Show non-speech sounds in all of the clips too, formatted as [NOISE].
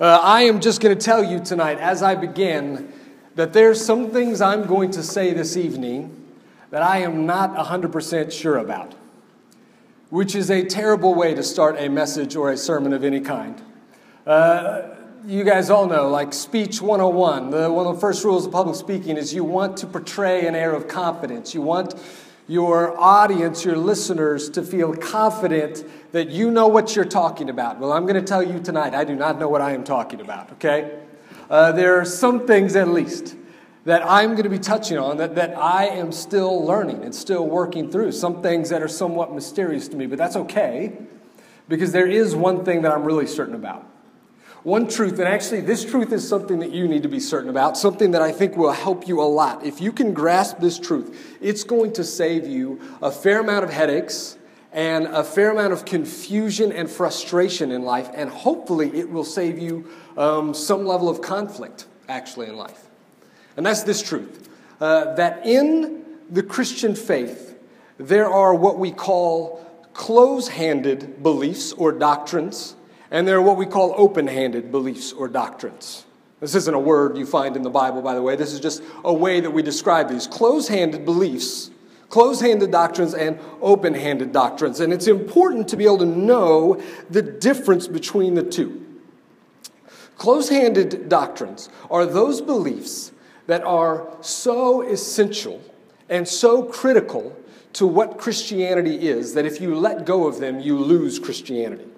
Uh, I am just going to tell you tonight, as I begin, that there's some things I'm going to say this evening that I am not 100% sure about, which is a terrible way to start a message or a sermon of any kind. Uh, you guys all know, like Speech 101, the, one of the first rules of public speaking is you want to portray an air of confidence. You want your audience, your listeners, to feel confident that you know what you're talking about. Well, I'm going to tell you tonight, I do not know what I am talking about, okay? Uh, there are some things, at least, that I'm going to be touching on that, that I am still learning and still working through. Some things that are somewhat mysterious to me, but that's okay because there is one thing that I'm really certain about. One truth, and actually, this truth is something that you need to be certain about, something that I think will help you a lot. If you can grasp this truth, it's going to save you a fair amount of headaches and a fair amount of confusion and frustration in life, and hopefully, it will save you um, some level of conflict, actually, in life. And that's this truth uh, that in the Christian faith, there are what we call close handed beliefs or doctrines and they're what we call open handed beliefs or doctrines. This isn't a word you find in the Bible, by the way. This is just a way that we describe these close handed beliefs, close handed doctrines, and open handed doctrines. And it's important to be able to know the difference between the two. Close handed doctrines are those beliefs that are so essential and so critical to what Christianity is that if you let go of them, you lose Christianity.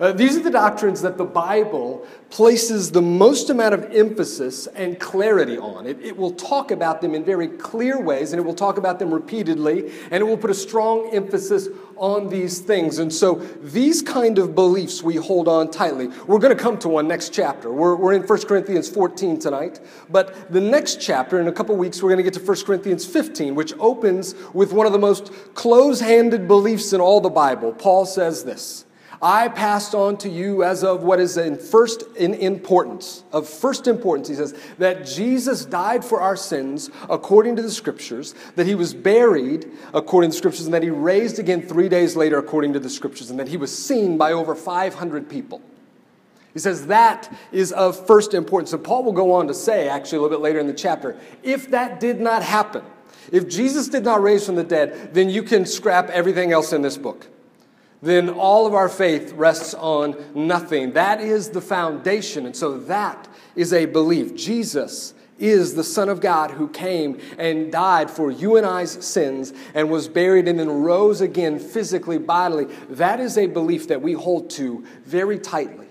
Uh, these are the doctrines that the Bible places the most amount of emphasis and clarity on. It, it will talk about them in very clear ways, and it will talk about them repeatedly, and it will put a strong emphasis on these things. And so, these kind of beliefs we hold on tightly. We're going to come to one next chapter. We're, we're in 1 Corinthians 14 tonight, but the next chapter, in a couple weeks, we're going to get to 1 Corinthians 15, which opens with one of the most close handed beliefs in all the Bible. Paul says this. I passed on to you as of what is in first in importance, of first importance, he says, that Jesus died for our sins according to the scriptures, that he was buried according to the scriptures, and that he raised again three days later according to the scriptures, and that he was seen by over 500 people. He says that is of first importance. And Paul will go on to say, actually, a little bit later in the chapter, if that did not happen, if Jesus did not raise from the dead, then you can scrap everything else in this book then all of our faith rests on nothing. That is the foundation. And so that is a belief. Jesus is the Son of God who came and died for you and I's sins and was buried and then rose again physically, bodily. That is a belief that we hold to very tightly.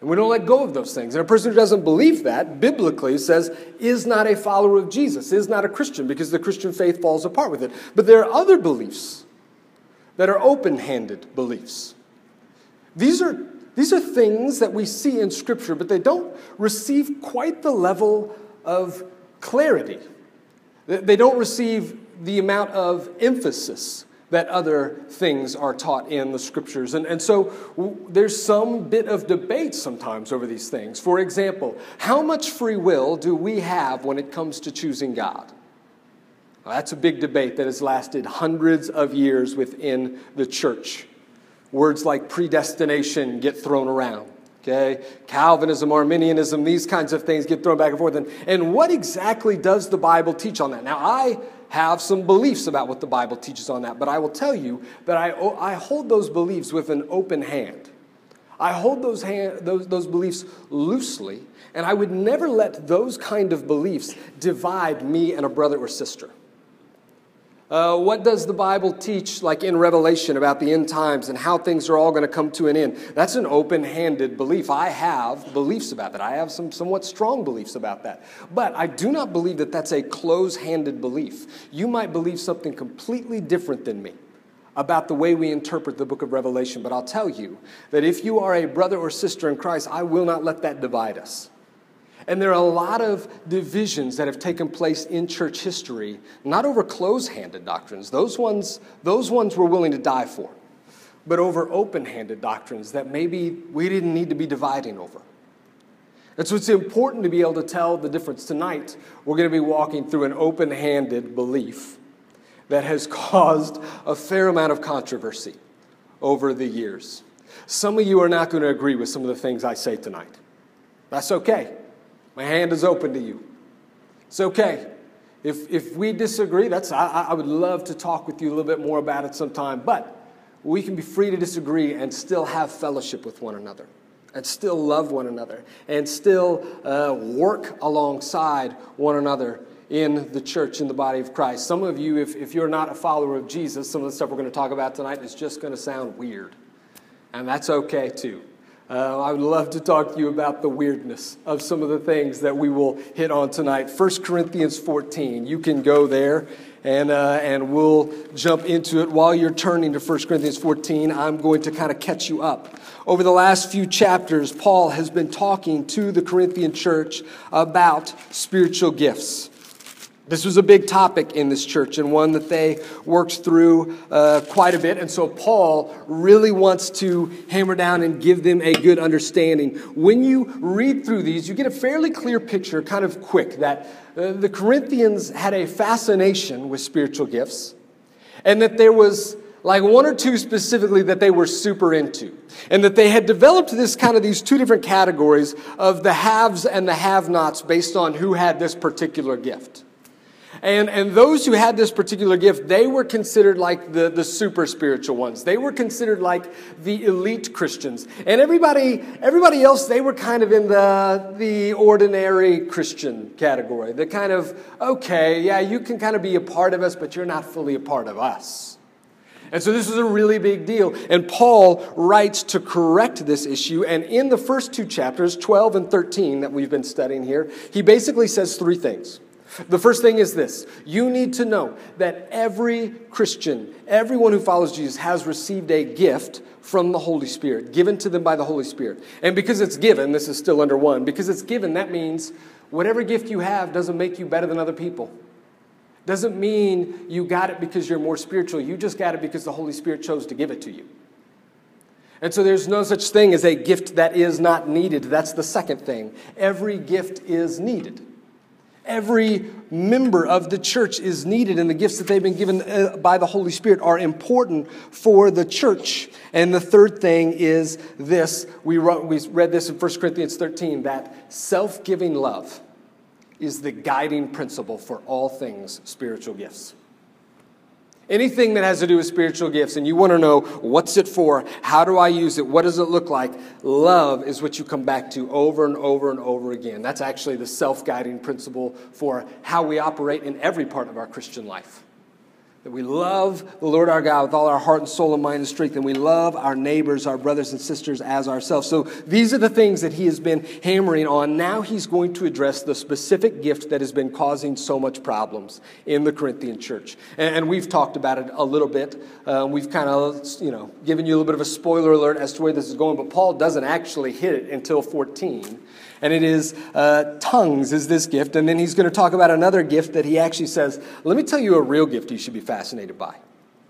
And we don't let go of those things. And a person who doesn't believe that, biblically, says, is not a follower of Jesus, is not a Christian, because the Christian faith falls apart with it. But there are other beliefs that are open handed beliefs. These are, these are things that we see in Scripture, but they don't receive quite the level of clarity. They don't receive the amount of emphasis that other things are taught in the scriptures. And, and so there's some bit of debate sometimes over these things. For example, how much free will do we have when it comes to choosing God? That's a big debate that has lasted hundreds of years within the church. Words like predestination get thrown around. Okay? Calvinism, Arminianism, these kinds of things get thrown back and forth. And, and what exactly does the Bible teach on that? Now, I have some beliefs about what the Bible teaches on that, but I will tell you that I, oh, I hold those beliefs with an open hand. I hold those, hand, those, those beliefs loosely, and I would never let those kind of beliefs divide me and a brother or sister. Uh, what does the Bible teach, like in Revelation, about the end times and how things are all going to come to an end? That's an open handed belief. I have beliefs about that. I have some somewhat strong beliefs about that. But I do not believe that that's a close handed belief. You might believe something completely different than me about the way we interpret the book of Revelation. But I'll tell you that if you are a brother or sister in Christ, I will not let that divide us. And there are a lot of divisions that have taken place in church history, not over close handed doctrines, those ones, those ones we're willing to die for, but over open handed doctrines that maybe we didn't need to be dividing over. And so it's important to be able to tell the difference. Tonight, we're going to be walking through an open handed belief that has [LAUGHS] caused a fair amount of controversy over the years. Some of you are not going to agree with some of the things I say tonight. That's okay. My hand is open to you. It's okay. If, if we disagree, that's, I, I would love to talk with you a little bit more about it sometime, but we can be free to disagree and still have fellowship with one another and still love one another and still uh, work alongside one another in the church, in the body of Christ. Some of you, if, if you're not a follower of Jesus, some of the stuff we're going to talk about tonight is just going to sound weird. And that's okay too. Uh, I would love to talk to you about the weirdness of some of the things that we will hit on tonight. 1 Corinthians 14. You can go there and, uh, and we'll jump into it. While you're turning to 1 Corinthians 14, I'm going to kind of catch you up. Over the last few chapters, Paul has been talking to the Corinthian church about spiritual gifts. This was a big topic in this church and one that they worked through uh, quite a bit. And so Paul really wants to hammer down and give them a good understanding. When you read through these, you get a fairly clear picture, kind of quick, that uh, the Corinthians had a fascination with spiritual gifts and that there was like one or two specifically that they were super into. And that they had developed this kind of these two different categories of the haves and the have nots based on who had this particular gift. And, and those who had this particular gift, they were considered like the, the super spiritual ones. They were considered like the elite Christians. And everybody, everybody else, they were kind of in the, the ordinary Christian category. The kind of, okay, yeah, you can kind of be a part of us, but you're not fully a part of us. And so this is a really big deal. And Paul writes to correct this issue. And in the first two chapters, 12 and 13, that we've been studying here, he basically says three things. The first thing is this you need to know that every Christian, everyone who follows Jesus, has received a gift from the Holy Spirit, given to them by the Holy Spirit. And because it's given, this is still under one, because it's given, that means whatever gift you have doesn't make you better than other people. Doesn't mean you got it because you're more spiritual. You just got it because the Holy Spirit chose to give it to you. And so there's no such thing as a gift that is not needed. That's the second thing. Every gift is needed. Every member of the church is needed, and the gifts that they've been given uh, by the Holy Spirit are important for the church. And the third thing is this we, wrote, we read this in 1 Corinthians 13 that self giving love is the guiding principle for all things spiritual gifts. Anything that has to do with spiritual gifts, and you want to know what's it for, how do I use it, what does it look like, love is what you come back to over and over and over again. That's actually the self guiding principle for how we operate in every part of our Christian life. That we love the Lord our God with all our heart and soul and mind and strength, and we love our neighbors, our brothers and sisters as ourselves. So these are the things that he has been hammering on. Now he's going to address the specific gift that has been causing so much problems in the Corinthian church. And, we've talked about it a little bit. Uh, we've kind of, you know, given you a little bit of a spoiler alert as to where this is going, but Paul doesn't actually hit it until 14 and it is uh, tongues is this gift. And then he's going to talk about another gift that he actually says, let me tell you a real gift you should be fascinated by.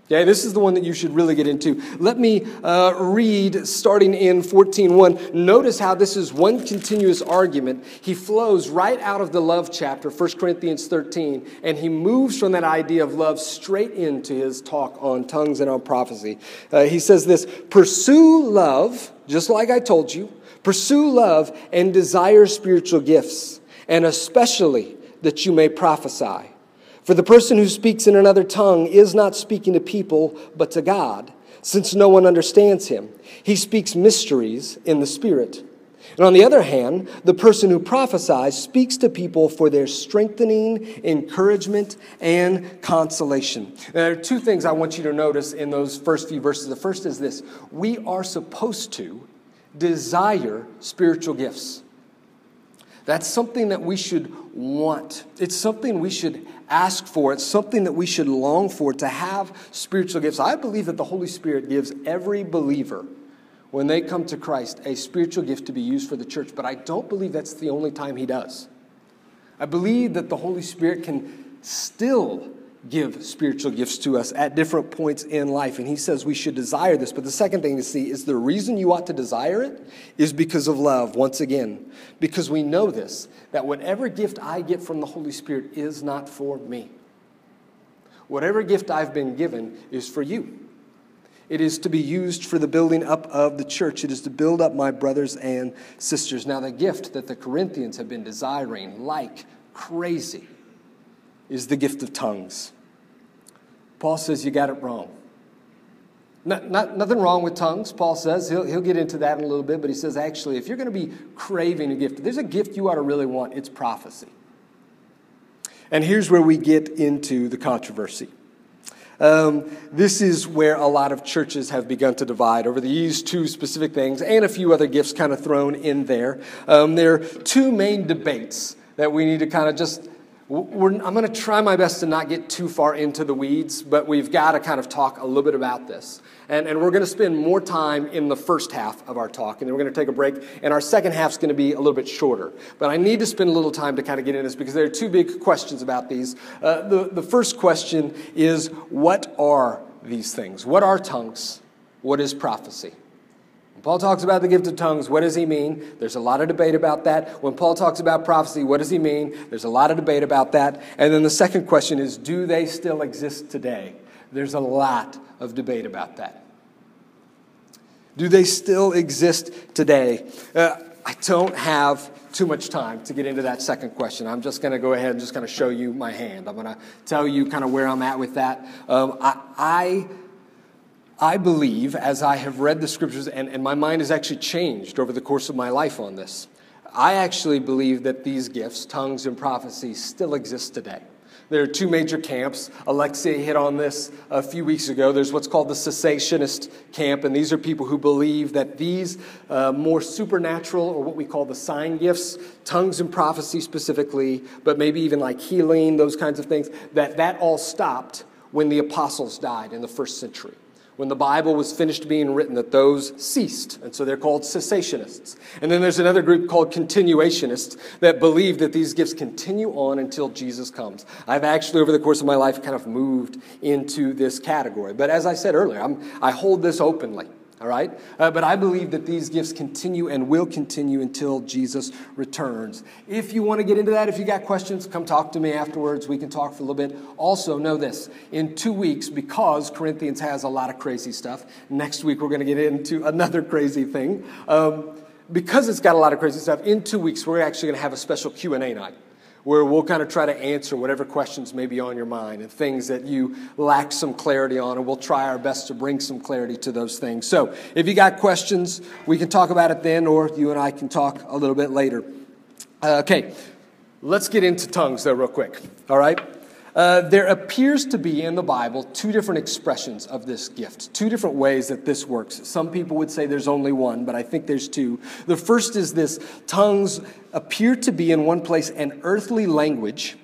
Okay, this is the one that you should really get into. Let me uh, read starting in 14.1. Notice how this is one continuous argument. He flows right out of the love chapter, 1 Corinthians 13, and he moves from that idea of love straight into his talk on tongues and on prophecy. Uh, he says this Pursue love, just like I told you, Pursue love and desire spiritual gifts, and especially that you may prophesy. For the person who speaks in another tongue is not speaking to people, but to God, since no one understands him. He speaks mysteries in the Spirit. And on the other hand, the person who prophesies speaks to people for their strengthening, encouragement, and consolation. There are two things I want you to notice in those first few verses. The first is this we are supposed to desire spiritual gifts. That's something that we should want. It's something we should ask for. It's something that we should long for to have spiritual gifts. I believe that the Holy Spirit gives every believer, when they come to Christ, a spiritual gift to be used for the church, but I don't believe that's the only time He does. I believe that the Holy Spirit can still give spiritual gifts to us at different points in life. And he says we should desire this. But the second thing to see is the reason you ought to desire it is because of love, once again. Because we know this, that whatever gift I get from the Holy Spirit is not for me. Whatever gift I've been given is for you. It is to be used for the building up of the church. It is to build up my brothers and sisters. Now, the gift that the Corinthians have been desiring like crazy is the gift of tongues. Paul says you got it wrong. Not, not, nothing wrong with tongues, Paul says. He'll, he'll get into that in a little bit, but he says actually, if you're going to be craving a gift, there's a gift you ought to really want it's prophecy. And here's where we get into the controversy. Um, this is where a lot of churches have begun to divide over these two specific things and a few other gifts kind of thrown in there. Um, there are two main debates that we need to kind of just we're, I'm going to try my best to not get too far into the weeds, but we've got to kind of talk a little bit about this. And, and we're going to spend more time in the first half of our talk, and then we're going to take a break, and our second half is going to be a little bit shorter. But I need to spend a little time to kind of get into this because there are two big questions about these. Uh, the, the first question is what are these things? What are tongues? What is prophecy? Paul talks about the gift of tongues, what does he mean? There's a lot of debate about that. When Paul talks about prophecy, what does he mean? There's a lot of debate about that. And then the second question is do they still exist today? There's a lot of debate about that. Do they still exist today? Uh, I don't have too much time to get into that second question. I'm just going to go ahead and just kind of show you my hand. I'm going to tell you kind of where I'm at with that. Um, I, I I believe, as I have read the scriptures, and, and my mind has actually changed over the course of my life on this, I actually believe that these gifts, tongues and prophecy, still exist today. There are two major camps. Alexia hit on this a few weeks ago. There's what's called the cessationist camp, and these are people who believe that these uh, more supernatural, or what we call the sign gifts, tongues and prophecy specifically, but maybe even like healing, those kinds of things, that that all stopped when the apostles died in the first century when the Bible was finished being written that those ceased. And so they're called cessationists. And then there's another group called continuationists that believe that these gifts continue on until Jesus comes. I've actually, over the course of my life, kind of moved into this category. But as I said earlier, I'm, I hold this openly all right? Uh, but I believe that these gifts continue and will continue until Jesus returns. If you want to get into that, if you got questions, come talk to me afterwards. We can talk for a little bit. Also, know this in two weeks, because Corinthians has a lot of crazy stuff, next week we're going to get into another crazy thing. Um, because it's got a lot of crazy stuff, in two weeks we're actually going to have a special Q&A night where we'll kind of try to answer whatever questions may be on your mind and things that you lack some clarity on, and we'll try our best to bring some clarity to those things. So if you got questions, we can talk about it then, or you and I can talk a little bit later. Uh, okay, let's get into tongues though, real quick. All right? Uh, there appears to be in the Bible two different expressions of this gift, two different ways that this works. Some people would say there's only one, but I think there's two. The first is this tongues appear to be in one place an earthly language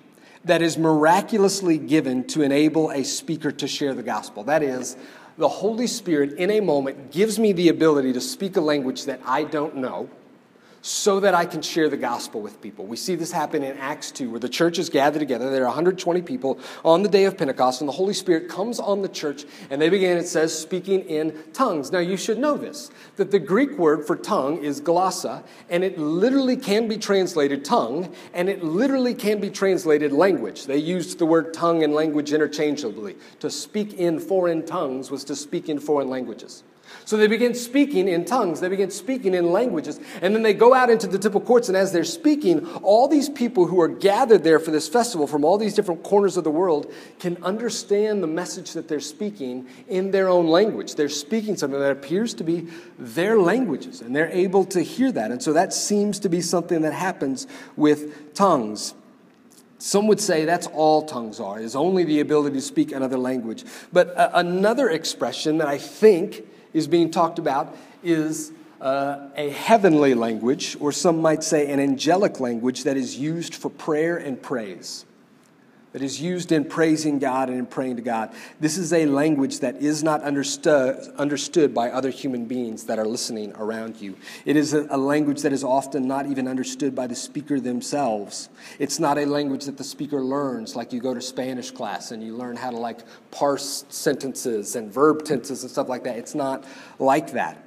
that is miraculously given to enable a speaker to share the gospel. That is, the Holy Spirit in a moment gives me the ability to speak a language that I don't know so that I can share the gospel with people. We see this happen in Acts 2, where the church is gathered together. There are 120 people on the day of Pentecost, and the Holy Spirit comes on the church, and they begin, it says, speaking in tongues. Now, you should know this that the Greek word for tongue is glossa, and it literally can be translated tongue, and it literally can be translated language. They used the word tongue and language interchangeably. To speak in foreign tongues was to speak in foreign languages. So they begin speaking in tongues, they begin speaking in languages, and then they go out into the temple courts, and as they're speaking, all these people who are gathered there for this festival from all these different corners of the world can understand the message that they're speaking in their own language. They're speaking something that appears to be their languages, and they're able to hear that. And so that seems to be something that happens with tongues. Some would say that's all tongues are, is only the ability to speak another language. But uh, another expression that I think is being talked about is uh, a heavenly language, or some might say an angelic language that is used for prayer and praise that is used in praising God and in praying to God. This is a language that is not understood, understood by other human beings that are listening around you. It is a, language that is often not even understood by the speaker themselves. It's not a language that the speaker learns, like you go to Spanish class and you learn how to like parse sentences and verb tenses and stuff like that. It's not like that.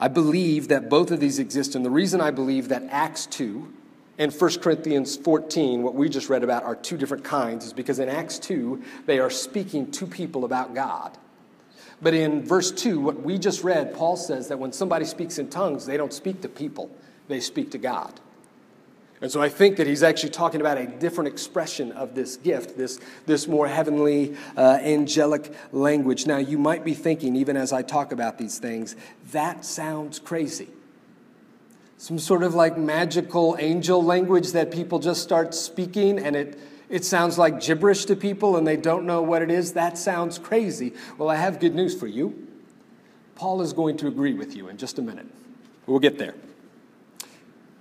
I believe that both of these exist, and the reason I believe that Acts 2, and 1 Corinthians 14, what we just read about, are two different kinds, is because in Acts 2, they are speaking to people about God. But in verse 2, what we just read, Paul says that when somebody speaks in tongues, they don't speak to people, they speak to God. And so I think that he's actually talking about a different expression of this gift, this, this more heavenly, uh, angelic language. Now, you might be thinking, even as I talk about these things, that sounds crazy. Some sort of like magical angel language that people just start speaking and it, it sounds like gibberish to people and they don't know what it is. That sounds crazy. Well, I have good news for you. Paul is going to agree with you in just a minute. We'll get there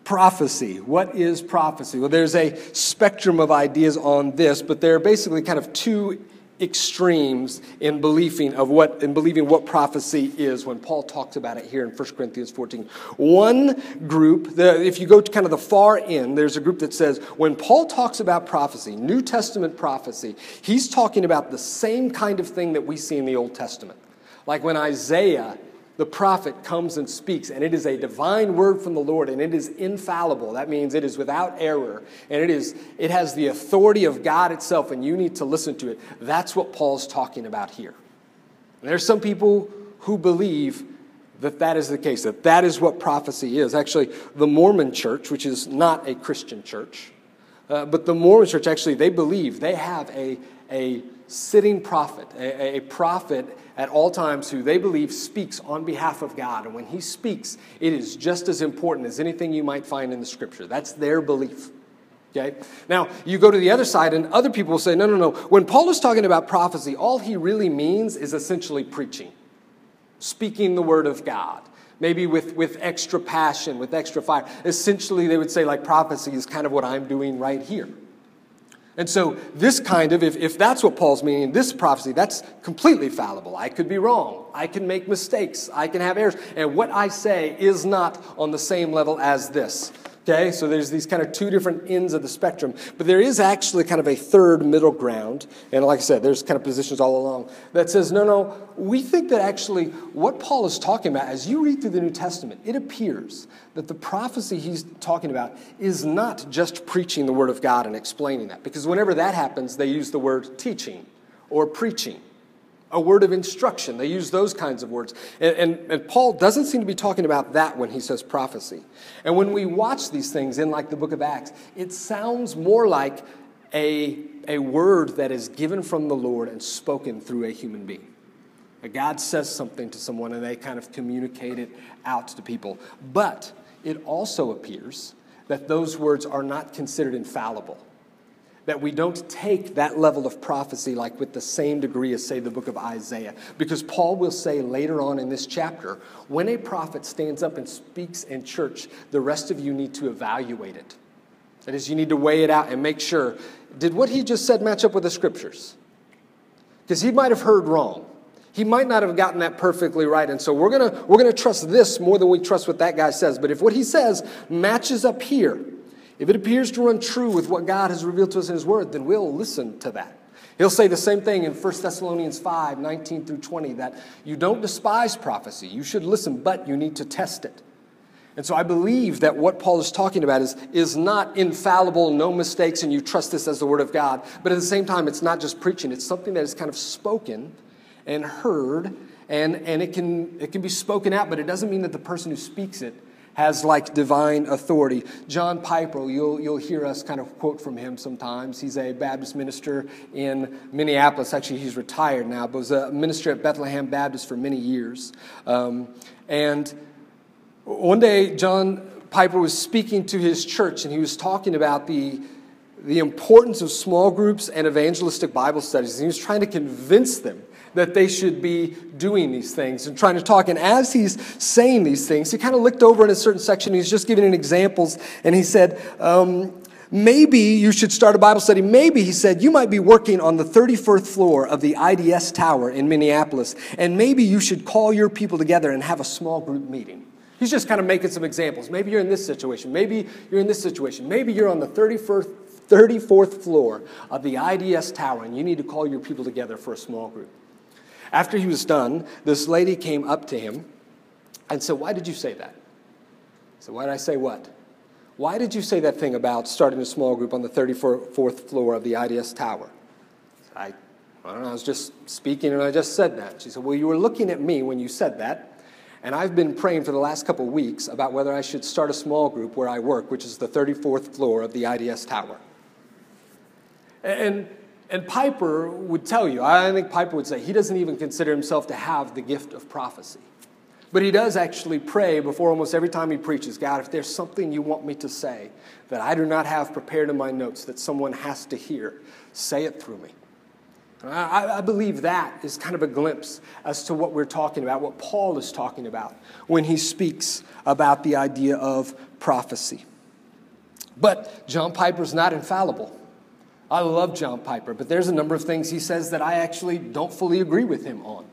prophecy. What is prophecy? Well, there's a spectrum of ideas on this, but there are basically kind of two extremes in believing of what in believing what prophecy is when Paul talks about it here in 1 Corinthians 14. One group, the, if you go to kind of the far end, there's a group that says when Paul talks about prophecy, New Testament prophecy, he's talking about the same kind of thing that we see in the Old Testament. Like when Isaiah the prophet comes and speaks, and it is a divine word from the Lord, and it is infallible. That means it is without error, and it, is, it has the authority of God itself, and you need to listen to it. That's what Paul's talking about here. And there's some people who believe that that is the case, that that is what prophecy is. Actually, the Mormon church, which is not a Christian church, uh, but the Mormon church actually, they believe they have a, a sitting prophet, a, a prophet at all times who they believe speaks on behalf of God. And when he speaks, it is just as important as anything you might find in the scripture. That's their belief. Okay? Now, you go to the other side, and other people will say, no, no, no. When Paul is talking about prophecy, all he really means is essentially preaching, speaking the word of God. Maybe with, with extra passion, with extra fire. Essentially, they would say, like, prophecy is kind of what I'm doing right here. And so, this kind of, if, if that's what Paul's meaning, this prophecy, that's completely fallible. I could be wrong. I can make mistakes. I can have errors. And what I say is not on the same level as this. Okay, so there's these kind of two different ends of the spectrum, but there is actually kind of a third middle ground. And like I said, there's kind of positions all along that says, no, no, we think that actually what Paul is talking about, as you read through the New Testament, it appears that the prophecy he's talking about is not just preaching the Word of God and explaining that. Because whenever that happens, they use the word teaching or preaching a word of instruction. They use those kinds of words. And, and, and, Paul doesn't seem to be talking about that when he says prophecy. And when we watch these things in, like, the book of Acts, it sounds more like a, a word that is given from the Lord and spoken through a human being. A God says something to someone and they kind of communicate it out to people. But it also appears that those words are not considered infallible that we don't take that level of prophecy like with the same degree as, say, the book of Isaiah. Because Paul will say later on in this chapter when a prophet stands up and speaks in church, the rest of you need to evaluate it. That is, you need to weigh it out and make sure did what he just said match up with the scriptures? Because he might have heard wrong. He might not have gotten that perfectly right. And so we're going to we're going to trust this more than we trust what that guy says. But if what he says matches up here, if it appears to run true with what God has revealed to us in His Word, then we'll listen to that. He'll say the same thing in 1 Thessalonians 5 19 through 20 that you don't despise prophecy. You should listen, but you need to test it. And so I believe that what Paul is talking about is, is not infallible, no mistakes, and you trust this as the Word of God. But at the same time, it's not just preaching, it's something that is kind of spoken and heard, and, and it, can, it can be spoken out, but it doesn't mean that the person who speaks it has like divine authority. John Piper, you'll, you'll hear us kind of quote from him sometimes. He's a Baptist minister in Minneapolis. Actually, he's retired now, but was a minister at Bethlehem Baptist for many years. Um, and one day, John Piper was speaking to his church, and he was talking about the, the importance of small groups and evangelistic Bible studies. And he was trying to convince them that they should be doing these things and trying to talk. And as he's saying these things, he kind of looked over in a certain section. He's just giving examples, and he said, um, Maybe you should start a Bible study. Maybe, he said, you might be working on the 31st floor of the IDS Tower in Minneapolis, and maybe you should call your people together and have a small group meeting. He's just kind of making some examples. Maybe you're in this situation. Maybe you're in this situation. Maybe you're on the 31st, 34th floor of the IDS Tower, and you need to call your people together for a small group. After he was done, this lady came up to him and said, Why did you say that? He said, Why did I say what? Why did you say that thing about starting a small group on the 34th floor of the IDS tower? I, I don't know, I was just speaking and I just said that. She said, Well, you were looking at me when you said that. And I've been praying for the last couple of weeks about whether I should start a small group where I work, which is the 34th floor of the IDS Tower. And, and Piper would tell you, I think Piper would say, he doesn't even consider himself to have the gift of prophecy. But he does actually pray before almost every time he preaches God, if there's something you want me to say that I do not have prepared in my notes that someone has to hear, say it through me. I, I, believe that is kind of a glimpse as to what we're talking about, what Paul is talking about when he speaks about the idea of prophecy. But John Piper's not infallible. I love John Piper, but there's a number of things he says that I actually don't fully agree with him on.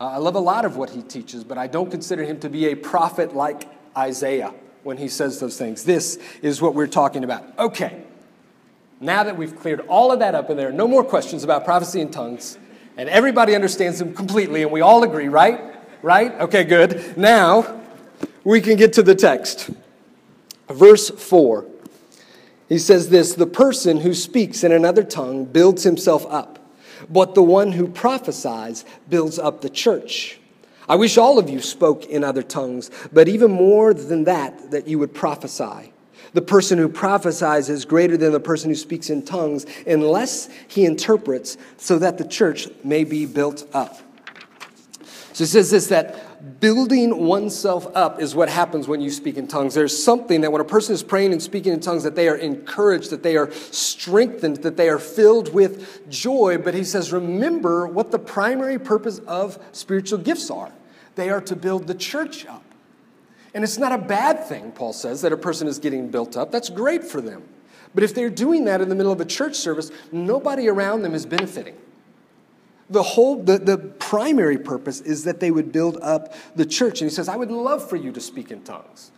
Uh, I love a lot of what he teaches, but I don't consider him to be a prophet like Isaiah when he says those things. This is what we're talking about. Okay, now that we've cleared all of that up and there are no more questions about prophecy and tongues, and everybody understands them completely, and we all agree, right? Right? Okay, good. Now we can get to the text. Verse 4. He says this The person who speaks in another tongue builds himself up but the one who prophesies builds up the church. I wish all of you spoke in other tongues, but even more than that, that you would prophesy. The person who prophesies is greater than the person who speaks in tongues, unless he interprets, so that the church may be built up. So it says this that building oneself up is what happens when you speak in tongues. There's something that when a person is praying and speaking in tongues, that they are encouraged, that they are strengthened, that they are filled with joy. But he says, remember what the primary purpose of spiritual gifts are they are to build the church up. And it's not a bad thing, Paul says, that a person is getting built up. That's great for them. But if they're doing that in the middle of a church service, nobody around them is benefiting. The whole, the, the primary purpose is that they would build up the church. And he says, I would love for you to speak in tongues.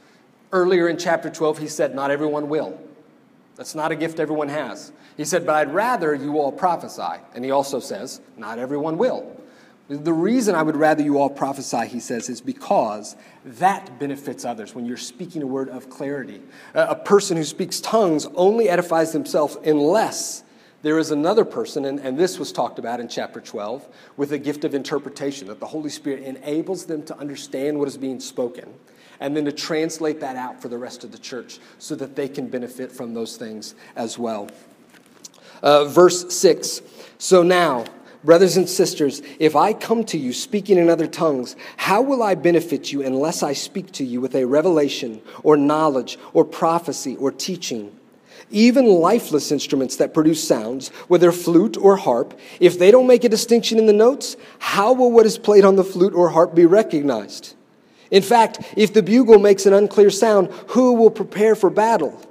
Earlier in chapter 12, he said, Not everyone will. That's not a gift everyone has. He said, But I'd rather you all prophesy. And he also says, Not everyone will. The reason I would rather you all prophesy, he says, is because that benefits others when you're speaking a word of clarity. A person who speaks tongues only edifies themselves unless there is another person, and, and this was talked about in chapter 12, with a gift of interpretation, that the Holy Spirit enables them to understand what is being spoken and then to translate that out for the rest of the church so that they can benefit from those things as well. Uh, verse 6 So now, brothers and sisters, if I come to you speaking in other tongues, how will I benefit you unless I speak to you with a revelation or knowledge or prophecy or teaching? Even lifeless instruments that produce sounds, whether flute or harp, if they don't make a distinction in the notes, how will what is played on the flute or harp be recognized? In fact, if the bugle makes an unclear sound, who will prepare for battle?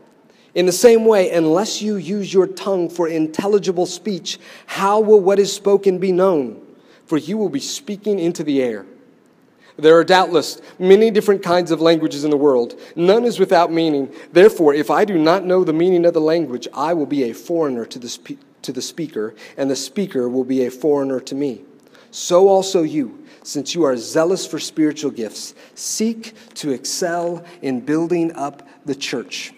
In the same way, unless you use your tongue for intelligible speech, how will what is spoken be known? For you will be speaking into the air. There are doubtless many different kinds of languages in the world. None is without meaning. Therefore, if I do not know the meaning of the language, I will be a foreigner to the, spe- to the speaker, and the speaker will be a foreigner to me. So also you, since you are zealous for spiritual gifts, seek to excel in building up the church.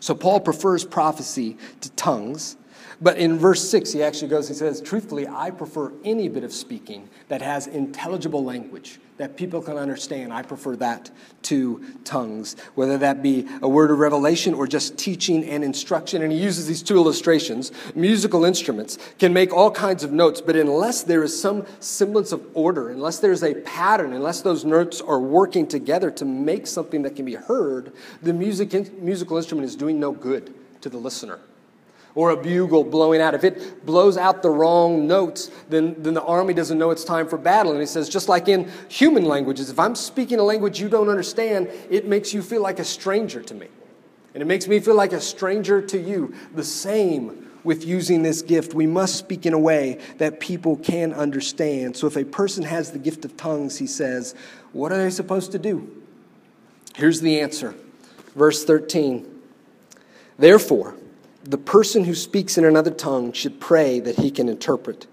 So Paul prefers prophecy to tongues but in verse 6, he actually goes, he says, Truthfully, I prefer any bit of speaking that has intelligible language that people can understand. I prefer that to tongues, whether that be a word of revelation or just teaching and instruction. And he uses these two illustrations. Musical instruments can make all kinds of notes, but unless there is some semblance of order, unless there's a pattern, unless those notes are working together to make something that can be heard, the music, musical instrument is doing no good to the listener or a bugle blowing out. If it blows out the wrong notes, then, then the army doesn't know it's time for battle. And he says, just like in human languages, if I'm speaking a language you don't understand, it makes you feel like a stranger to me. And it makes me feel like a stranger to you. The same with using this gift. We must speak in a way that people can understand. So if a person has the gift of tongues, he says, what are they supposed to do? Here's the answer. Verse 13. Therefore, the person who speaks in another tongue should pray that he can interpret.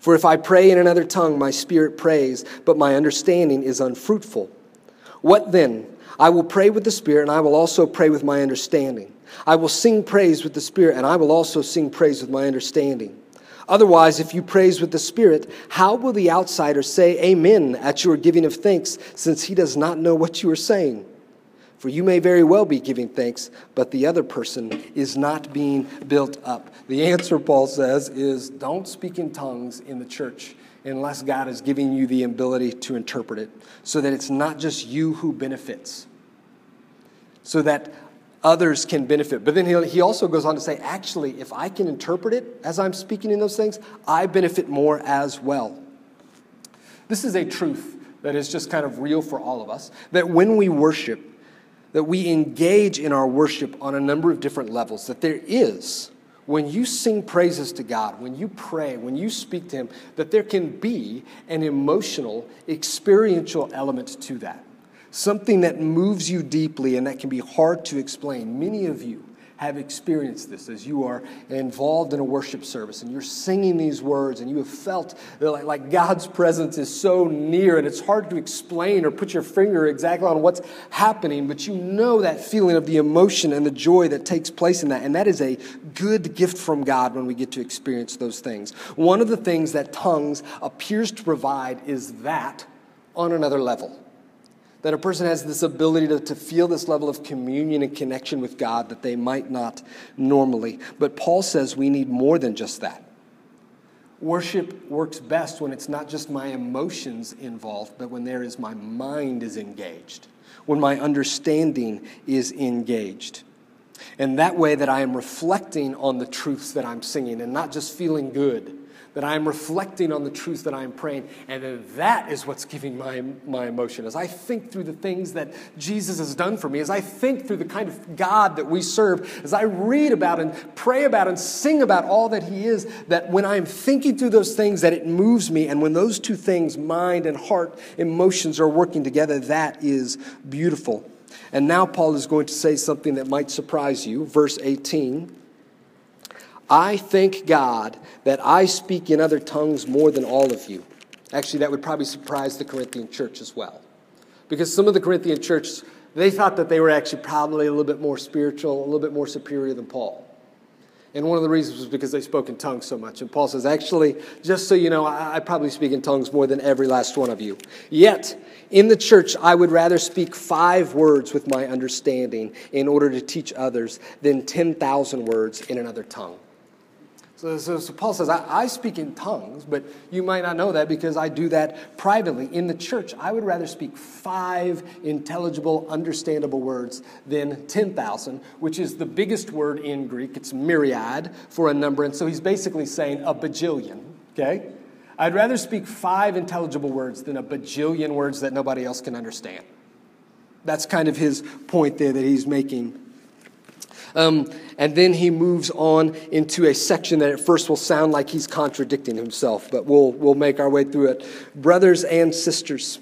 For if I pray in another tongue, my spirit prays, but my understanding is unfruitful. What then? I will pray with the Spirit, and I will also pray with my understanding. I will sing praise with the Spirit, and I will also sing praise with my understanding. Otherwise, if you praise with the Spirit, how will the outsider say amen at your giving of thanks, since he does not know what you are saying? For you may very well be giving thanks, but the other person is not being built up. The answer, Paul says, is don't speak in tongues in the church unless God is giving you the ability to interpret it, so that it's not just you who benefits, so that others can benefit. But then he, also goes on to say, actually, if I can interpret it as I'm speaking in those things, I benefit more as well. This is a truth that is just kind of real for all of us that when we worship, that we engage in our worship on a number of different levels, that there is, when you sing praises to God, when you pray, when you speak to Him, that there can be an emotional, experiential element to that something that moves you deeply and that can be hard to explain. Many of you have experienced this as you are involved in a worship service and you're singing these words and you have felt like, like God's presence is so near and it's hard to explain or put your finger exactly on what's happening, but you know that feeling of the emotion and the joy that takes place in that. And that is a good gift from God when we get to experience those things. One of the things that tongues appears to provide is that on another level that a person has this ability to, to feel this level of communion and connection with God that they might not normally. But Paul says we need more than just that. Worship works best when it's not just my emotions involved, but when there is my mind is engaged, when my understanding is engaged. And that way that I am reflecting on the truths that I'm singing and not just feeling good that I'm reflecting on the truth that I'm praying, and then that is what's giving my, my emotion. As I think through the things that Jesus has done for me, as I think through the kind of God that we serve, as I read about and pray about and sing about all that He is, that when I'm thinking through those things, that it moves me, and when those two things, mind and heart, emotions, are working together, that is beautiful. And now Paul is going to say something that might surprise you. Verse 18. I thank God that I speak in other tongues more than all of you. Actually, that would probably surprise the Corinthian church as well. Because some of the Corinthian church, they thought that they were actually probably a little bit more spiritual, a little bit more superior than Paul. And one of the reasons was because they spoke in tongues so much. And Paul says, actually, just so you know, I, I, probably speak in tongues more than every last one of you. Yet, in the church, I would rather speak five words with my understanding in order to teach others than 10,000 words in another tongue. So, so, so, Paul says, I, I, speak in tongues, but you might not know that because I do that privately. In the church, I would rather speak five intelligible, understandable words than 10,000, which is the biggest word in Greek. It's myriad for a number. And so he's basically saying a bajillion, okay? I'd rather speak five intelligible words than a bajillion words that nobody else can understand. That's kind of his point there that he's making. Um, and then he moves on into a section that at first will sound like he's contradicting himself, but we'll, we'll make our way through it. Brothers and sisters.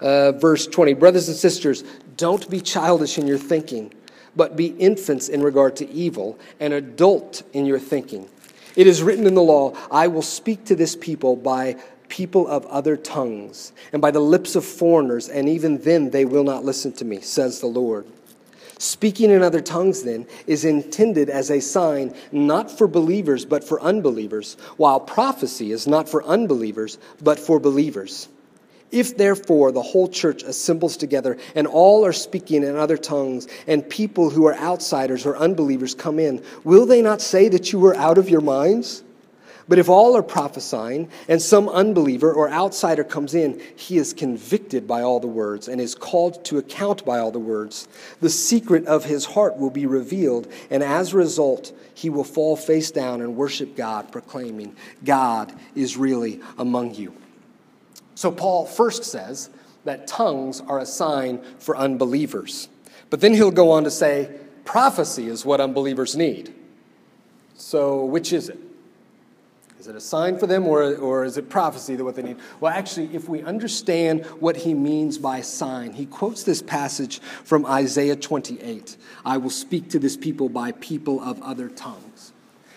Uh, verse 20 Brothers and sisters, don't be childish in your thinking, but be infants in regard to evil, and adult in your thinking. It is written in the law, I will speak to this people by people of other tongues, and by the lips of foreigners, and even then they will not listen to me, says the Lord. Speaking in other tongues, then, is intended as a sign not for believers, but for unbelievers, while prophecy is not for unbelievers, but for believers. If therefore the whole church assembles together and all are speaking in other tongues, and people who are outsiders or unbelievers come in, will they not say that you are out of your minds? But if all are prophesying and some unbeliever or outsider comes in, he is convicted by all the words and is called to account by all the words. The secret of his heart will be revealed, and as a result, he will fall face down and worship God, proclaiming, God is really among you. So, Paul first says that tongues are a sign for unbelievers. But then he'll go on to say, prophecy is what unbelievers need. So, which is it? Is it a sign for them or, or is it prophecy that what they need? Well, actually, if we understand what he means by sign, he quotes this passage from Isaiah 28 I will speak to this people by people of other tongues.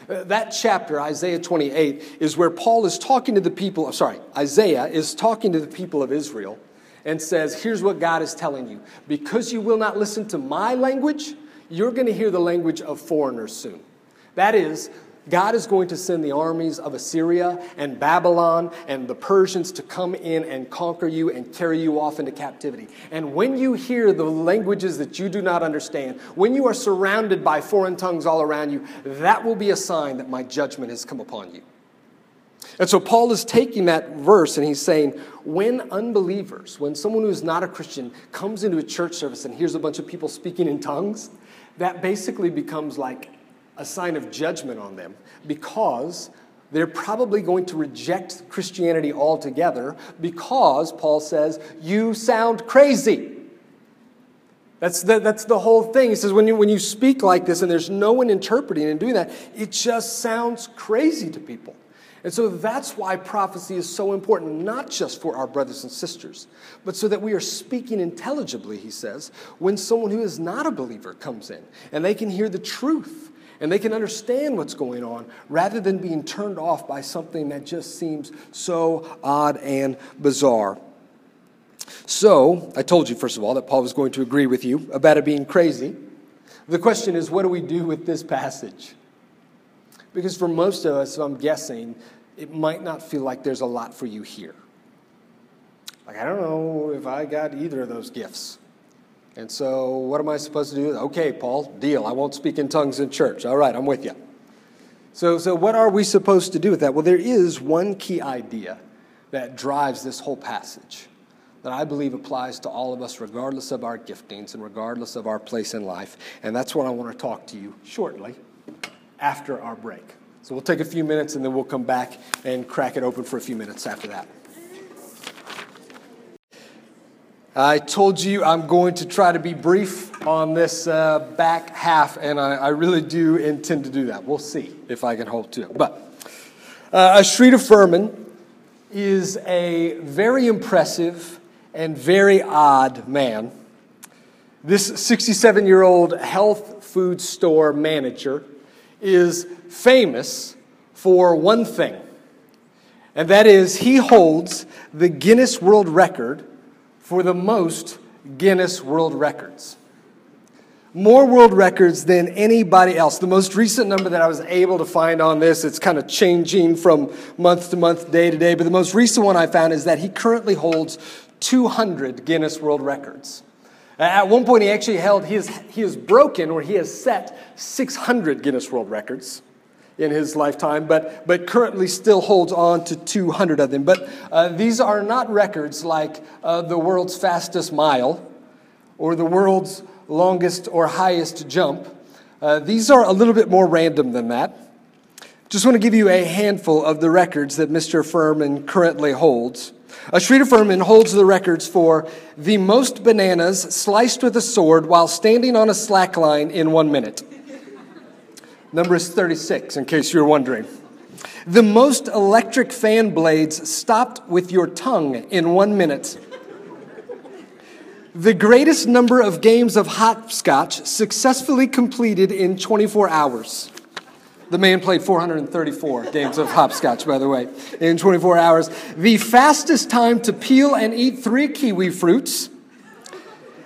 Uh, that chapter, Isaiah 28, is where Paul is talking to the people, sorry, Isaiah is talking to the people of Israel and says, Here's what God is telling you. Because you will not listen to my language, you're going to hear the language of foreigners soon. That is, God is going to send the armies of Assyria and Babylon and the Persians to come in and conquer you and carry you off into captivity. And when you hear the languages that you do not understand, when you are surrounded by foreign tongues all around you, that will be a sign that my judgment has come upon you. And so Paul is taking that verse and he's saying, when unbelievers, when someone who is not a Christian comes into a church service and hears a bunch of people speaking in tongues, that basically becomes like a sign of judgment on them because they're probably going to reject Christianity altogether because, Paul says, you sound crazy. That's the, that's the whole thing. He says, when you, when you speak like this and there's no one interpreting and doing that, it just sounds crazy to people. And so that's why prophecy is so important, not just for our brothers and sisters, but so that we are speaking intelligibly, he says, when someone who is not a believer comes in and they can hear the truth and they can understand what's going on rather than being turned off by something that just seems so odd and bizarre. So, I told you, first of all, that Paul was going to agree with you about it being crazy. The question is, what do we do with this passage? Because for most of us, I'm guessing, it might not feel like there's a lot for you here. Like, I don't know if I got either of those gifts. And so, what am I supposed to do? Okay, Paul, deal. I won't speak in tongues in church. All right, I'm with you. So, so what are we supposed to do with that? Well, there is one key idea that drives this whole passage that I believe applies to all of us, regardless of our giftings and regardless of our place in life. And that's what I want to talk to you shortly after our break. So we'll take a few minutes and then we'll come back and crack it open for a few minutes after that. I told you I'm going to try to be brief on this uh, back half, and I, I, really do intend to do that. We'll see if I can hold to it. But uh, Ashrita Furman is a very impressive and very odd man. This 67 year old health food store manager is famous for one thing, and that is he holds the Guinness World Record for the most Guinness World Records. More world records than anybody else. The most recent number that I was able to find on this, it's kind of changing from month to month, day to day, but the most recent one I found is that he currently holds 200 Guinness World Records. At one point, he actually held, he has, he has broken or he has set 600 Guinness World Records in his lifetime, but, but currently still holds on to 200 of them. But uh, these are not records like uh, the world's fastest mile or the world's longest or highest jump. Uh, these are a little bit more random than that. Just want to give you a handful of the records that Mr. Furman currently holds. Ashrita Furman holds the records for the most bananas sliced with a sword while standing on a slack line in one minute. Number is 36, in case you're wondering. The most electric fan blades stopped with your tongue in one minute. The greatest number of games of hopscotch successfully completed in 24 hours. The man played 434 games of hopscotch, by the way, in 24 hours. The fastest time to peel and eat three kiwi fruits.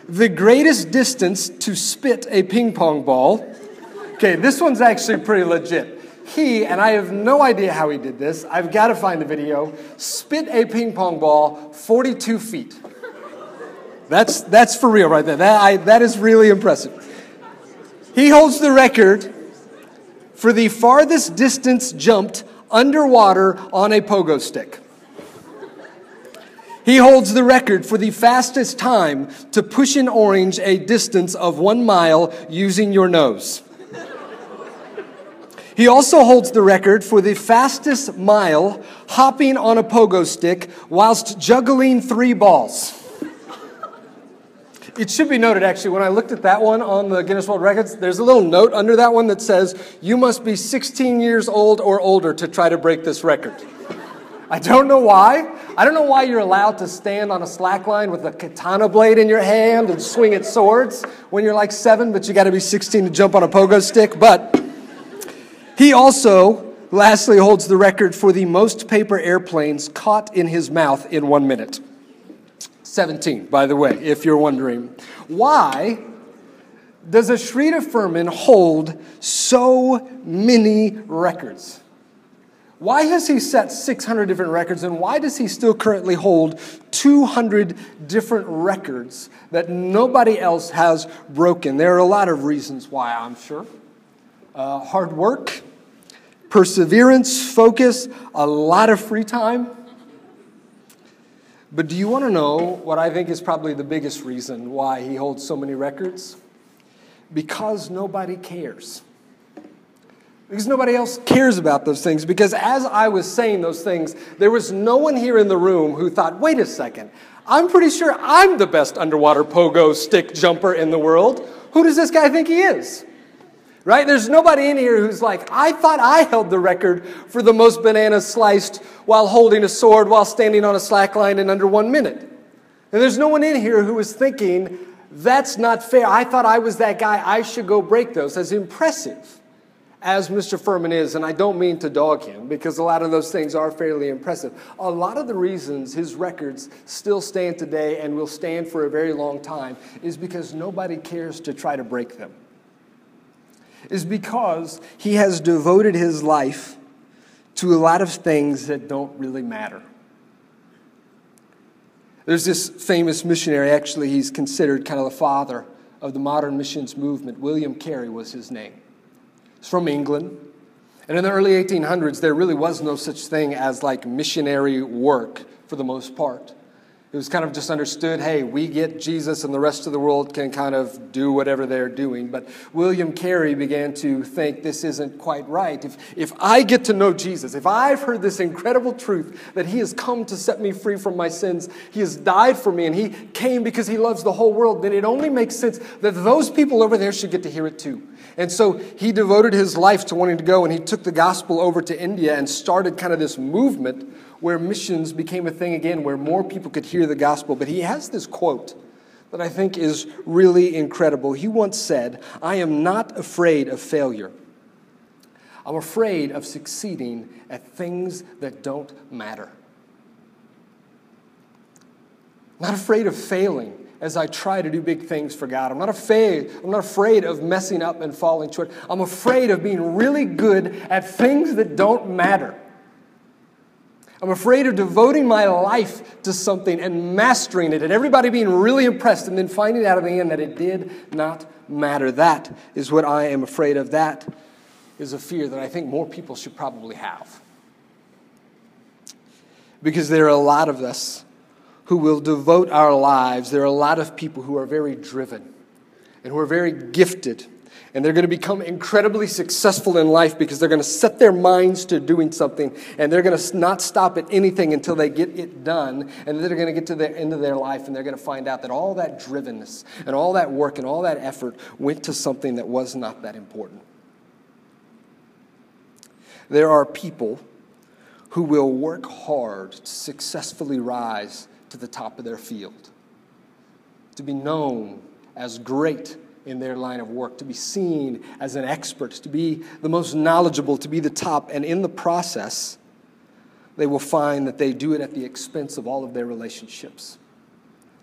The greatest distance to spit a ping pong ball. Okay, this one's actually pretty legit. He, and I have no idea how he did this, I've got to find the video, spit a ping pong ball 42 feet. That's, that's for real right there. That, I, that is really impressive. He holds the record for the farthest distance jumped underwater on a pogo stick. He holds the record for the fastest time to push an orange a distance of one mile using your nose. He also holds the record for the fastest mile hopping on a pogo stick whilst juggling three balls. It should be noted, actually, when I looked at that one on the Guinness World Records, there's a little note under that one that says, You must be 16 years old or older to try to break this record. I don't know why. I don't know why you're allowed to stand on a slack line with a katana blade in your hand and swing at swords when you're like seven, but you got to be 16 to jump on a pogo stick. But he also, lastly, holds the record for the most paper airplanes caught in his mouth in one minute. 17, by the way, if you're wondering. Why does Ashrita Furman hold so many records? Why has he set 600 different records, and why does he still currently hold 200 different records that nobody else has broken? There are a lot of reasons why, I'm sure. Uh, hard work, perseverance, focus, a lot of free time. But do you want to know what I think is probably the biggest reason why he holds so many records? Because nobody cares. Because nobody else cares about those things. Because as I was saying those things, there was no one here in the room who thought, wait a second, I'm pretty sure I'm the best underwater pogo stick jumper in the world. Who does this guy think he is? Right? There's nobody in here who's like, I thought I held the record for the most bananas sliced while holding a sword while standing on a slack line in under one minute. And there's no one in here who is thinking, that's not fair. I thought I was that guy. I should go break those. As impressive as Mr. Furman is, and I don't mean to dog him because a lot of those things are fairly impressive. A lot of the reasons his records still stand today and will stand for a very long time is because nobody cares to try to break them. Is because he has devoted his life to a lot of things that don't really matter. There's this famous missionary, actually, he's considered kind of the father of the modern missions movement. William Carey was his name. He's from England. And in the early 1800s, there really was no such thing as like missionary work for the most part. It was kind of just understood hey, we get Jesus, and the rest of the world can kind of do whatever they're doing. But William Carey began to think this isn't quite right. If, if I get to know Jesus, if I've heard this incredible truth that He has come to set me free from my sins, He has died for me, and He came because He loves the whole world, then it only makes sense that those people over there should get to hear it too. And so he devoted his life to wanting to go, and he took the gospel over to India and started kind of this movement where missions became a thing again, where more people could hear the gospel. But he has this quote that I think is really incredible. He once said, I am not afraid of failure. I'm afraid of succeeding at things that don't matter. Not afraid of failing as I try to do big things for God. I'm not afraid, I'm not afraid of messing up and falling short. I'm afraid of being really good at things that don't matter. I'm afraid of devoting my life to something and mastering it and everybody being really impressed and then finding out in the end that it did not matter. That is what I am afraid of. That is a fear that I think more people should probably have. Because there are a lot of us who will devote our lives. There are a lot of people who are very driven and who are very gifted and they're going to become incredibly successful in life because they're going to set their minds to doing something and they're going to not stop at anything until they get it done. And then they're going to get to the end of their life and they're going to find out that all that drivenness and all that work and all that effort went to something that was not that important. There are people who will work hard to successfully rise to the top of their field, to be known as great in their line of work, to be seen as an expert, to be the most knowledgeable, to be the top. And in the process, they will find that they do it at the expense of all of their relationships,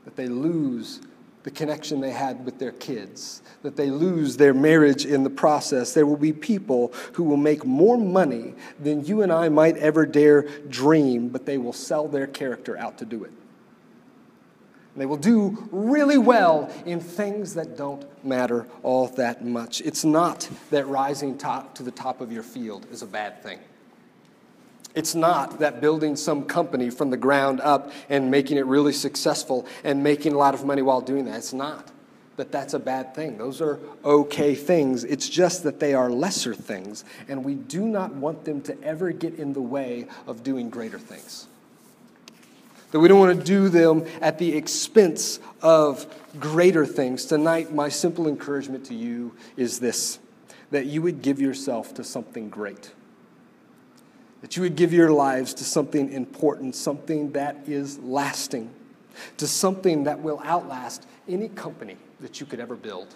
that they lose the connection they had with their kids, that they lose their marriage in the process. There will be people who will make more money than you and I might ever dare dream, but they will sell their character out to do it. They will do really well in things that don't matter all that much. It's not that rising top to the top of your field is a bad thing. It's not that building some company from the ground up and making it really successful and making a lot of money while doing that. It's not that that's a bad thing. Those are okay things. It's just that they are lesser things, and we do not want them to ever get in the way of doing greater things that we don't want to do them at the expense of greater things. Tonight, my simple encouragement to you is this that you would give yourself to something great. That you would give your lives to something important, something that is lasting, to something that will outlast any company that you could ever build,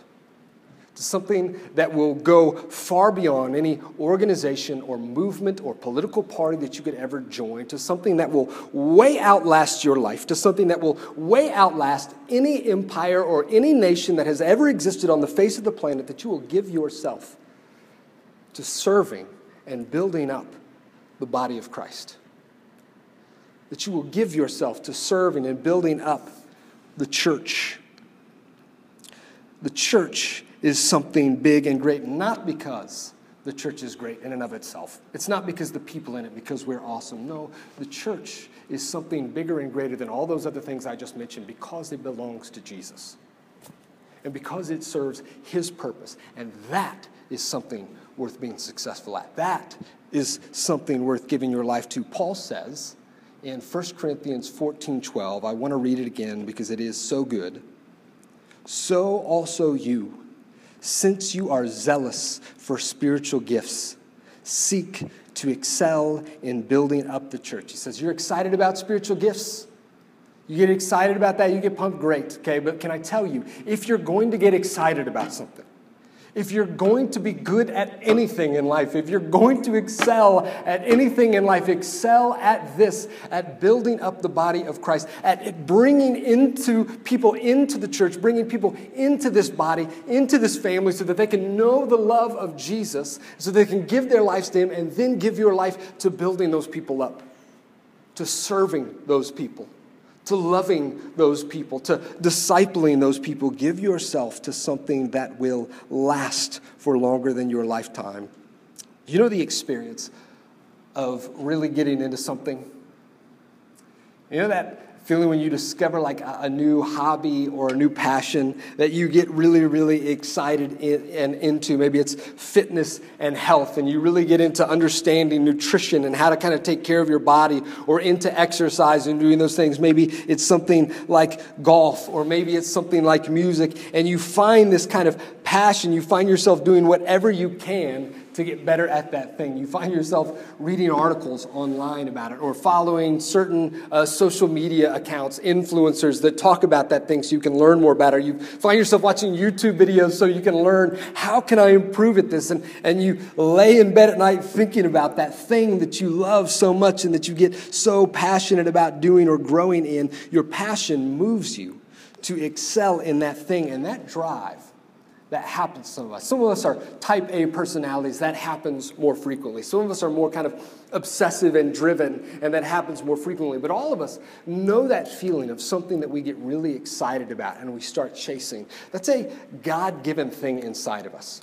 to something that will go far beyond any organization or movement or political party that you could ever join, to something that will way outlast your life, to something that will way outlast any empire or any nation that has ever existed on the face of the planet, that you will give yourself to serving and building up the body of Christ. That you will give yourself to serving and building up the church. The church is something big and great, not because the church is great in and of itself. It's not because the people in it, because we're awesome. No, the church is something bigger and greater than all those other things I just mentioned because it belongs to Jesus. And because it serves his purpose. And that is something worth being successful at. That is something worth giving your life to. Paul says in 1 Corinthians 14 12, I want to read it again because it is so good. So also you since you are zealous for spiritual gifts, seek to excel in building up the church. He says, You're excited about spiritual gifts? You get excited about that, you get pumped, great, okay? But can I tell you, if you're going to get excited about something, if you're going to be good at anything in life, if you're going to excel at anything in life, excel at this, at building up the body of Christ, at bringing into people into the church, bringing people into this body, into this family, so that they can know the love of Jesus, so they can give their lives to Him, and then give your life to building those people up, to serving those people to loving those people, to discipling those people. Give yourself to something that will last for longer than your lifetime. You know the experience of really getting into something? You know that feeling when you discover like a, new hobby or a new passion that you get really, really excited in, and into. Maybe it's fitness and health, and you really get into understanding nutrition and how to kind of take care of your body, or into exercise and doing those things. Maybe it's something like golf, or maybe it's something like music, and you find this kind of passion. You find yourself doing whatever you can to get better at that thing. You find yourself reading articles online about it or following certain uh, social media accounts, influencers that talk about that thing so you can learn more about it. You find yourself watching YouTube videos so you can learn how can I improve at this? And, and you lay in bed at night thinking about that thing that you love so much and that you get so passionate about doing or growing in. Your passion moves you to excel in that thing and that drive that happens to some of us. Some of us are type A personalities. That happens more frequently. Some of us are more kind of obsessive and driven, and that happens more frequently. But all of us know that feeling of something that we get really excited about and we start chasing. That's a God given thing inside of us.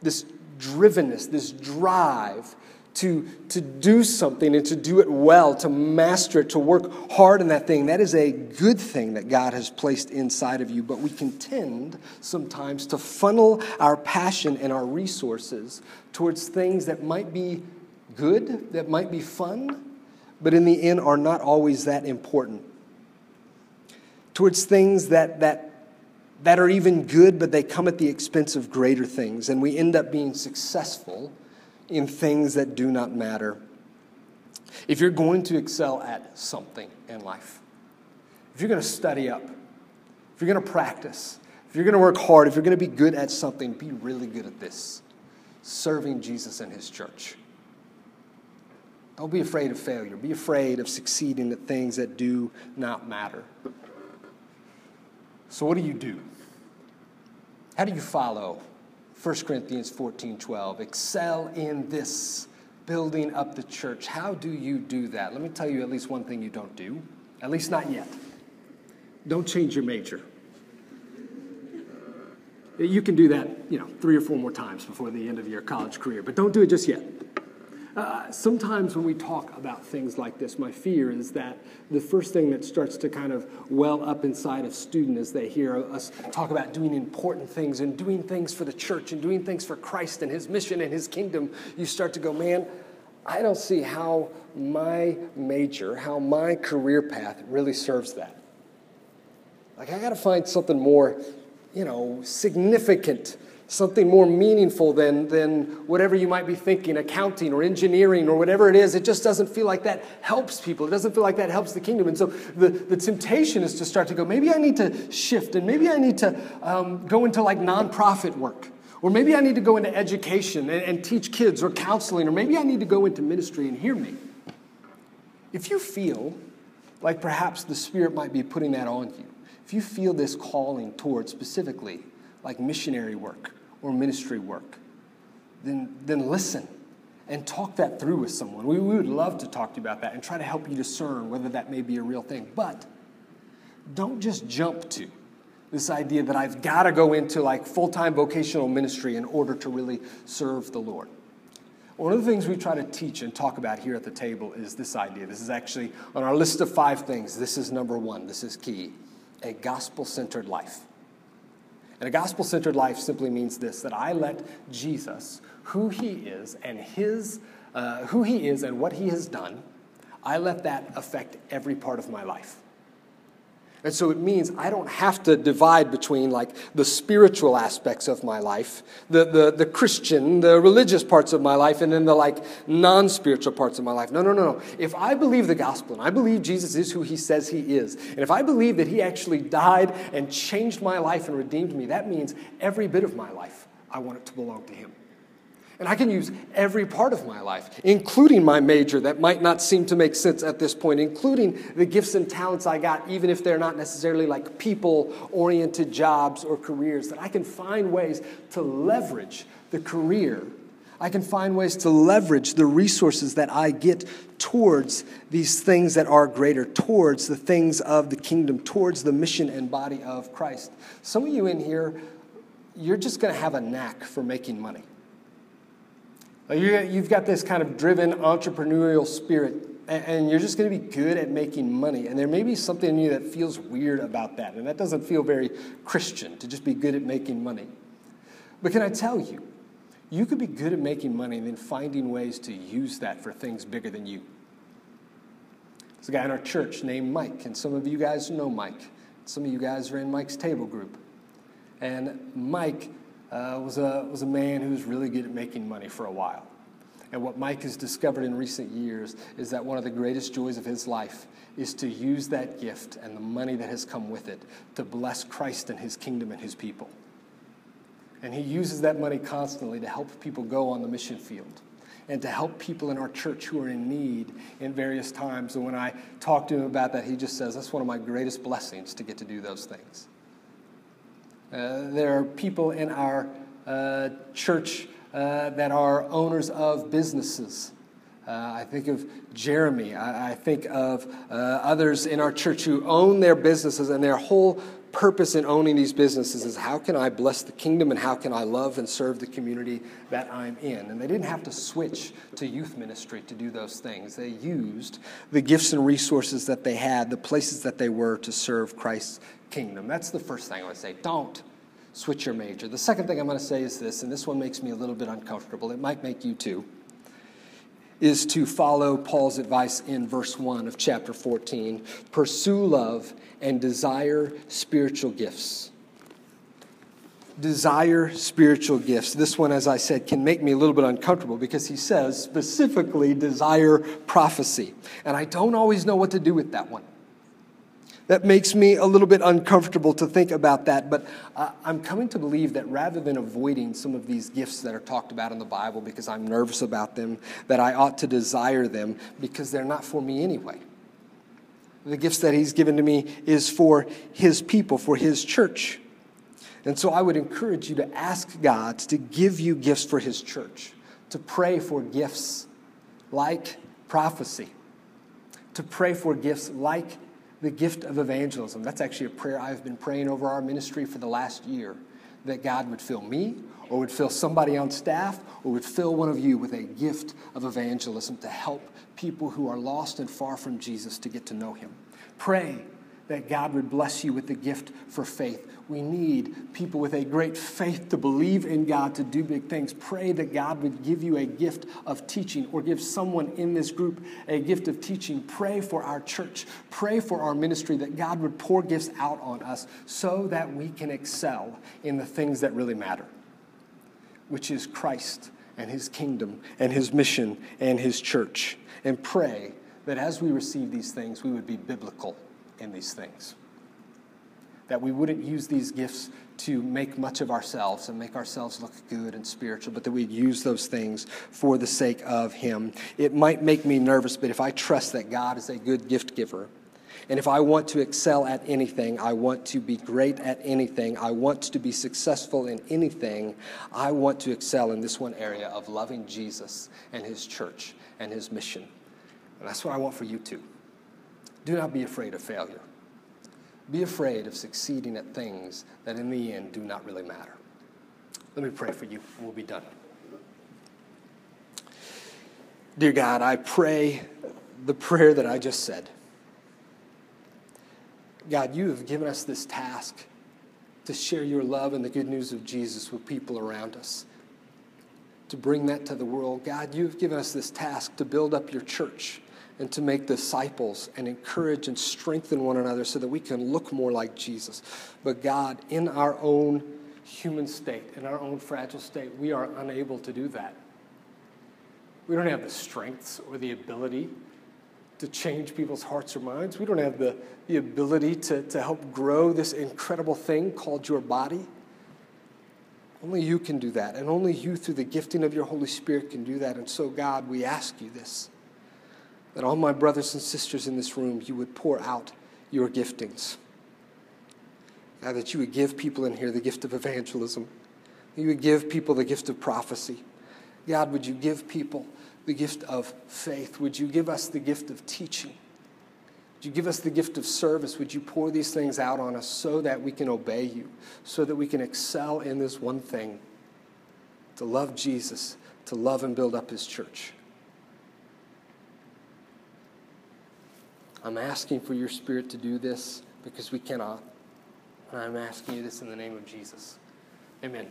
This drivenness, this drive to, to do something and to do it well, to master it, to work hard in that thing. That is a good thing that God has placed inside of you. But we can tend sometimes to funnel our passion and our resources towards things that might be good, that might be fun, but in the end are not always that important. Towards things that, that, that are even good, but they come at the expense of greater things. And we end up being successful in things that do not matter. If you're going to excel at something in life, if you're going to study up, if you're going to practice, if you're going to work hard, if you're going to be good at something, be really good at this serving Jesus and his church. Don't be afraid of failure. Be afraid of succeeding at things that do not matter. So, what do you do? How do you follow 1 Corinthians 14 12. Excel in this, building up the church. How do you do that? Let me tell you at least one thing you don't do, at least not yet. Don't change your major. You can do that, you know, three or four more times before the end of your college career, but don't do it just yet. Uh, sometimes when we talk about things like this, my fear is that the first thing that starts to kind of well up inside of student as they hear us talk about doing important things and doing things for the church and doing things for Christ and his mission and his kingdom, you start to go, man, I don't see how my major, how my career path really serves that. Like, I got to find something more, you know, significant something more meaningful than, than whatever you might be thinking, accounting or engineering or whatever it is. It just doesn't feel like that helps people. It doesn't feel like that helps the kingdom. And so the, the temptation is to start to go, maybe I need to shift and maybe I need to um, go into like nonprofit work. Or maybe I need to go into education and, and teach kids or counseling, or maybe I need to go into ministry and hear me. If you feel like perhaps the Spirit might be putting that on you, if you feel this calling towards specifically like missionary work or ministry work, then, then listen and talk that through with someone. We, we would love to talk to you about that and try to help you discern whether that may be a real thing. But don't just jump to this idea that I've got to go into like full time vocational ministry in order to really serve the Lord. One of the things we try to teach and talk about here at the table is this idea. This is actually on our list of five things. This is number one, this is key a gospel centered life. And a gospel centered life simply means this that I let Jesus, who he is, and his, uh, who he is and what he has done, I let that affect every part of my life. And so it means I don't have to divide between like the spiritual aspects of my life, the, the, the Christian, the religious parts of my life, and then the like non spiritual parts of my life. No, no, no, no. If I believe the gospel and I believe Jesus is who he says he is, and if I believe that he actually died and changed my life and redeemed me, that means every bit of my life, I want it to belong to him. And I can use every part of my life, including my major that might not seem to make sense at this point, including the gifts and talents I got, even if they're not necessarily like people oriented jobs or careers, that I can find ways to leverage the career. I can find ways to leverage the resources that I get towards these things that are greater, towards the things of the kingdom, towards the mission and body of Christ. Some of you in here, you're just going to have a knack for making money. You've got this kind of driven entrepreneurial spirit, and you're just going to be good at making money. And there may be something in you that feels weird about that, and that doesn't feel very Christian to just be good at making money. But can I tell you, you could be good at making money and then finding ways to use that for things bigger than you. There's a guy in our church named Mike, and some of you guys know Mike. Some of you guys are in Mike's table group. And Mike uh, was, a, was a man who was really good at making money for a while. And what Mike has discovered in recent years is that one of the greatest joys of his life is to use that gift and the money that has come with it to bless Christ and his kingdom and his people. And he uses that money constantly to help people go on the mission field and to help people in our church who are in need in various times. And when I talk to him about that, he just says, That's one of my greatest blessings to get to do those things. Uh, there are people in our uh, church uh, that are owners of businesses. I think of Jeremy. I, I think of others in our church who own their businesses, and their whole purpose in owning these businesses is how can I bless the kingdom and how can I love and serve the community that I'm in. And they didn't have to switch to youth ministry to do those things. They used the gifts and resources that they had, the places that they were to serve Christ's kingdom. That's the first thing I would say. Don't switch your major. The second thing I'm going to say is this, and this one makes me a little bit uncomfortable. It might make you too. Is to follow Paul's advice in verse 1 of chapter 14 pursue love and desire spiritual gifts. Desire spiritual gifts. This one, as I said, can make me a little bit uncomfortable because he says specifically desire prophecy. And I don't always know what to do with that one that makes me a little bit uncomfortable to think about that. But uh, I'm coming to believe that rather than avoiding some of these gifts that are talked about in the Bible because I'm nervous about them, that I ought to desire them because they're not for me anyway. The gifts that He's given to me is for His people, for His church. And so I would encourage you to ask God to give you gifts for His church, to pray for gifts like prophecy, to pray for gifts like the gift of evangelism. That's actually a prayer I've been praying over our ministry for the last year that God would fill me, or would fill somebody on staff, or would fill one of you with a gift of evangelism to help people who are lost and far from Jesus to get to know Him. Pray that God would bless you with the gift for faith. We need people with a great faith to believe in God to do big things. Pray that God would give you a gift of teaching or give someone in this group a gift of teaching. Pray for our church. Pray for our ministry that God would pour gifts out on us so that we can excel in the things that really matter. which is Christ and his kingdom and his mission and his church. And pray that as we receive these things, we would be biblical in these things. That we wouldn't use these gifts to make much of ourselves and make ourselves look good and spiritual, but that we'd use those things for the sake of Him. It might make me nervous, but if I trust that God is a good gift giver, and if I want to excel at anything, I want to be great at anything, I want to be successful in anything, I want to excel in this one area of loving Jesus and His church and His mission. And that's what I want for you too. Do not be afraid of failure. Be afraid of succeeding at things that in the end do not really matter. Let me pray for you, we'll be done. Dear God, I pray the prayer that I just said. God, you have given us this task to share your love and the good news of Jesus with people around us, to bring that to the world. God, you've given us this task to build up your church and to make disciples and encourage and strengthen one another so that we can look more like Jesus. But God, in our own human state, in our own fragile state, we are unable to do that. We don't have the strengths or the ability to change people's hearts or minds. We don't have the, the ability to, to help grow this incredible thing called your body. Only you can do that, and only you, through the gifting of your Holy Spirit, can do that. And so, God, we ask you this that all my brothers and sisters in this room, you would pour out your giftings. God, that you would give people in here the gift of evangelism. You would give people the gift of prophecy. God, would you give people the gift of faith? Would you give us the gift of teaching? Would you give us the gift of service? Would you pour these things out on us so that we can obey you, so that we can excel in this one thing to love Jesus, to love and build up his church? I'm asking for your spirit to do this because we cannot. And I'm asking you this in the name of Jesus. Amen.